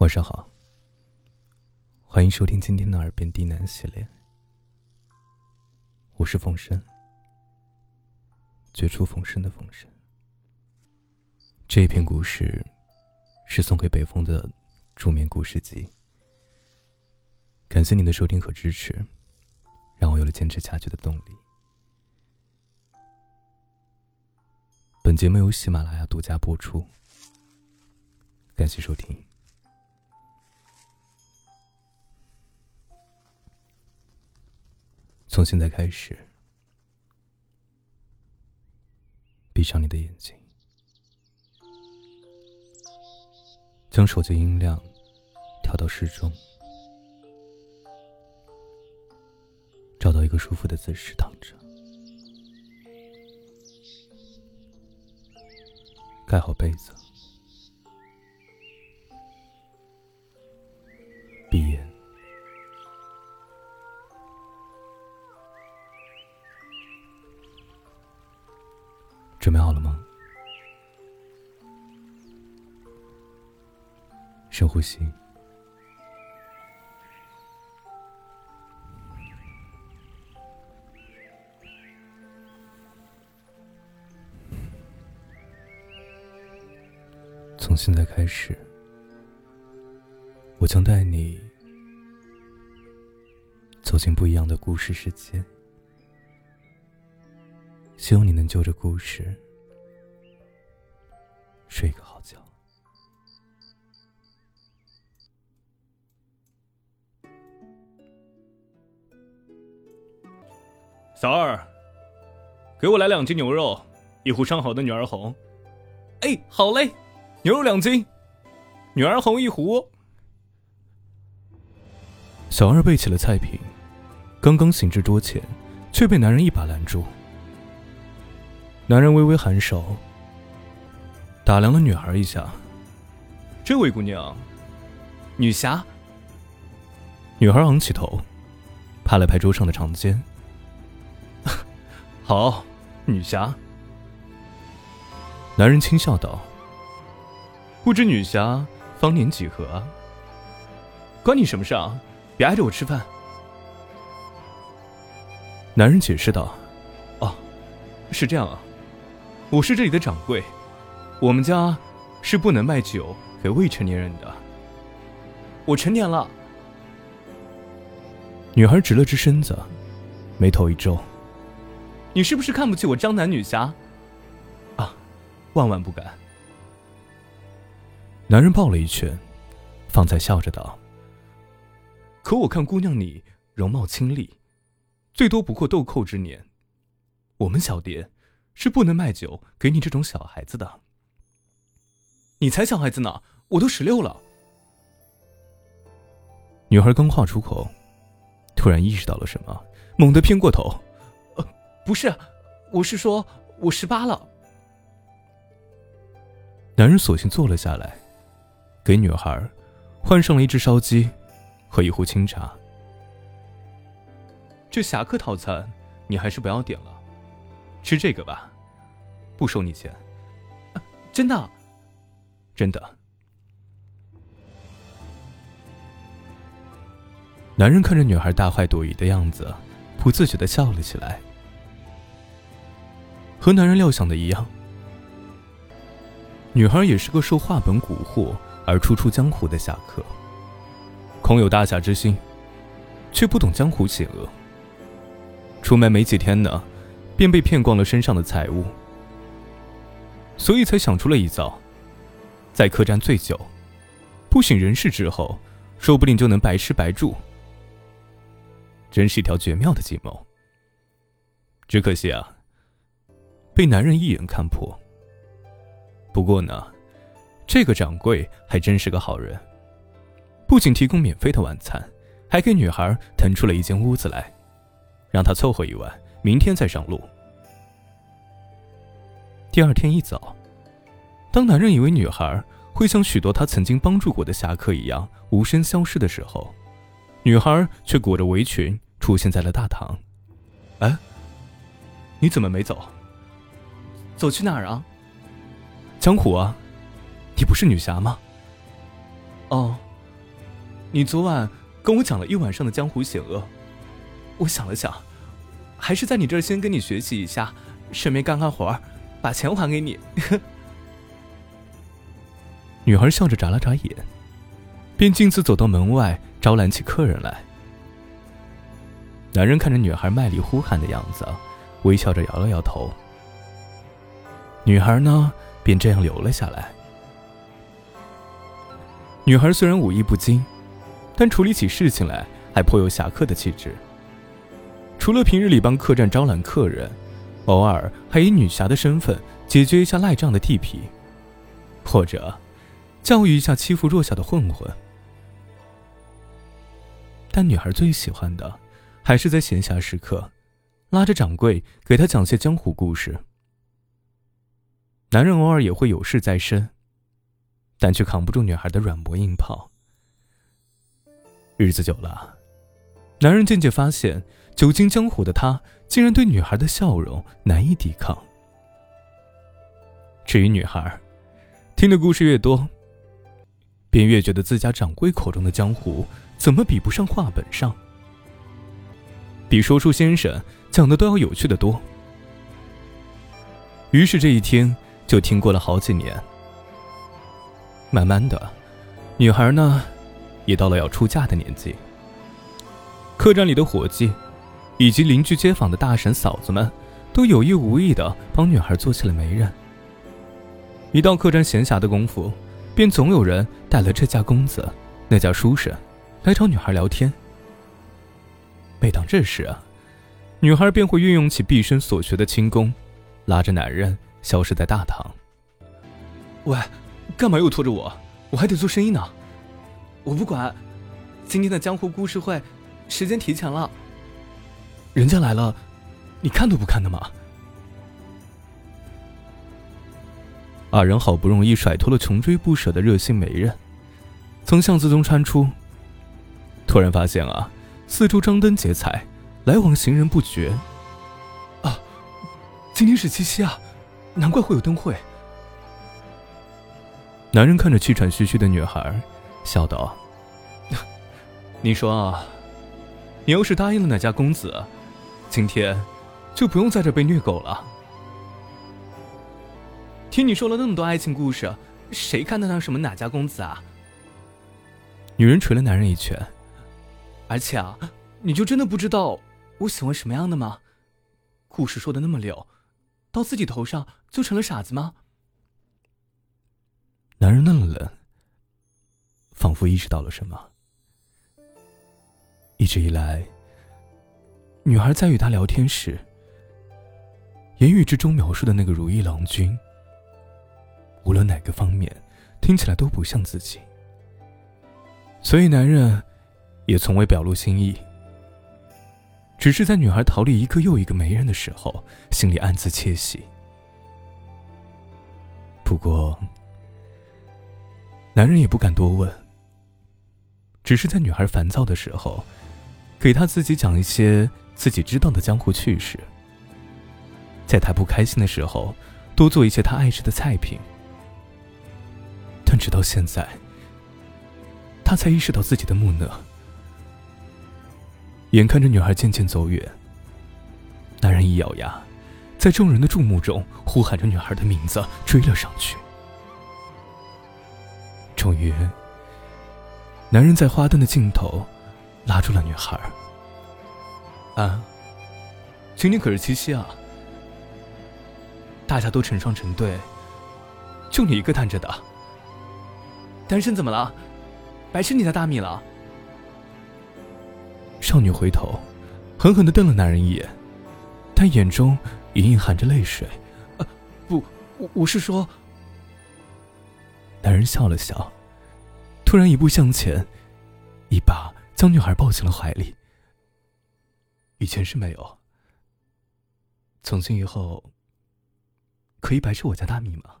晚上好，欢迎收听今天的耳边低喃系列。我是风声，绝处逢生的风声。这一篇故事是送给北风的助眠故事集。感谢您的收听和支持，让我有了坚持下去的动力。本节目由喜马拉雅独家播出，感谢收听。从现在开始，闭上你的眼睛，将手机音量调到适中，找到一个舒服的姿势躺着，盖好被子。深呼吸，从现在开始，我将带你走进不一样的故事世界。希望你能就着故事睡个好觉。小二，给我来两斤牛肉，一壶上好的女儿红。哎，好嘞，牛肉两斤，女儿红一壶。小二背起了菜品，刚刚行至桌前，却被男人一把拦住。男人微微颔首，打量了女孩一下。这位姑娘，女侠。女孩昂起头，拍了拍桌上的长肩。好，女侠。男人轻笑道：“不知女侠方年几何？关你什么事啊？别挨着我吃饭。”男人解释道：“哦，是这样啊。”我是这里的掌柜，我们家是不能卖酒给未成年人的。我成年了。女孩直了直身子，眉头一皱：“你是不是看不起我江南女侠？”啊，万万不敢。男人抱了一拳，方才笑着道：“可我看姑娘你容貌清丽，最多不过豆蔻之年。我们小蝶。”是不能卖酒给你这种小孩子的。你才小孩子呢，我都十六了。女孩刚话出口，突然意识到了什么，猛地偏过头：“呃，不是，我是说，我十八了。”男人索性坐了下来，给女孩换上了一只烧鸡和一壶清茶。这侠客套餐，你还是不要点了。吃这个吧，不收你钱。真的，真的。男人看着女孩大快朵颐的样子，不自觉的笑了起来。和男人料想的一样，女孩也是个受画本蛊惑而初出江湖的侠客，空有大侠之心，却不懂江湖险恶。出门没几天呢。便被骗光了身上的财物，所以才想出了一招，在客栈醉酒，不省人事之后，说不定就能白吃白住。真是一条绝妙的计谋。只可惜啊，被男人一眼看破。不过呢，这个掌柜还真是个好人，不仅提供免费的晚餐，还给女孩腾出了一间屋子来，让她凑合一晚。明天再上路。第二天一早，当男人以为女孩会像许多他曾经帮助过的侠客一样无声消失的时候，女孩却裹着围裙出现在了大堂。哎，你怎么没走？走去哪儿啊？江湖啊，你不是女侠吗？哦，你昨晚跟我讲了一晚上的江湖险恶，我想了想，还是在你这儿先跟你学习一下，顺便干干活儿，把钱还给你。女孩笑着眨了眨眼，便径自走到门外招揽起客人来。男人看着女孩卖力呼喊的样子，微笑着摇了摇头。女孩呢，便这样留了下来。女孩虽然武艺不精，但处理起事情来还颇有侠客的气质。除了平日里帮客栈招揽客人，偶尔还以女侠的身份解决一下赖账的地痞，或者教育一下欺负弱小的混混。但女孩最喜欢的。还是在闲暇时刻，拉着掌柜给他讲些江湖故事。男人偶尔也会有事在身，但却扛不住女孩的软磨硬泡。日子久了，男人渐渐发现，久经江湖的他竟然对女孩的笑容难以抵抗。至于女孩，听的故事越多，便越觉得自家掌柜口中的江湖怎么比不上话本上。比说书先生讲的都要有趣的多。于是这一天就听过了好几年。慢慢的，女孩呢，也到了要出嫁的年纪。客栈里的伙计，以及邻居街坊的大婶嫂子们，都有意无意的帮女孩做起了媒人。一到客栈闲暇的功夫，便总有人带了这家公子，那家书生，来找女孩聊天。每当这时啊，女孩便会运用起毕生所学的轻功，拉着男人消失在大堂。喂，干嘛又拖着我？我还得做生意呢。我不管，今天的江湖故事会，时间提前了。人家来了，你看都不看的吗？二人好不容易甩脱了穷追不舍的热心媒人，从巷子中穿出，突然发现啊。四周张灯结彩，来往行人不绝。啊，今天是七夕啊，难怪会有灯会。男人看着气喘吁吁的女孩，笑道：“ 你说啊，你要是答应了哪家公子，今天就不用在这被虐狗了。听你说了那么多爱情故事，谁看得上什么哪家公子啊？”女人捶了男人一拳。而且啊，你就真的不知道我喜欢什么样的吗？故事说的那么溜，到自己头上就成了傻子吗？男人愣了愣，仿佛意识到了什么。一直以来，女孩在与他聊天时，言语之中描述的那个如意郎君，无论哪个方面，听起来都不像自己。所以男人。也从未表露心意，只是在女孩逃离一个又一个媒人的时候，心里暗自窃喜。不过，男人也不敢多问，只是在女孩烦躁的时候，给她自己讲一些自己知道的江湖趣事；在她不开心的时候，多做一些她爱吃的菜品。但直到现在，他才意识到自己的木讷。眼看着女孩渐渐走远，男人一咬牙，在众人的注目中呼喊着女孩的名字，追了上去。终于，男人在花灯的尽头拉住了女孩。啊，今天可是七夕啊！大家都成双成对，就你一个单着的。单身怎么了？白吃你的大米了？少女回头，狠狠的瞪了男人一眼，但眼中隐隐含着泪水。啊，不，我我是说。男人笑了笑，突然一步向前，一把将女孩抱进了怀里。以前是没有，从今以后，可以白吃我家大米吗？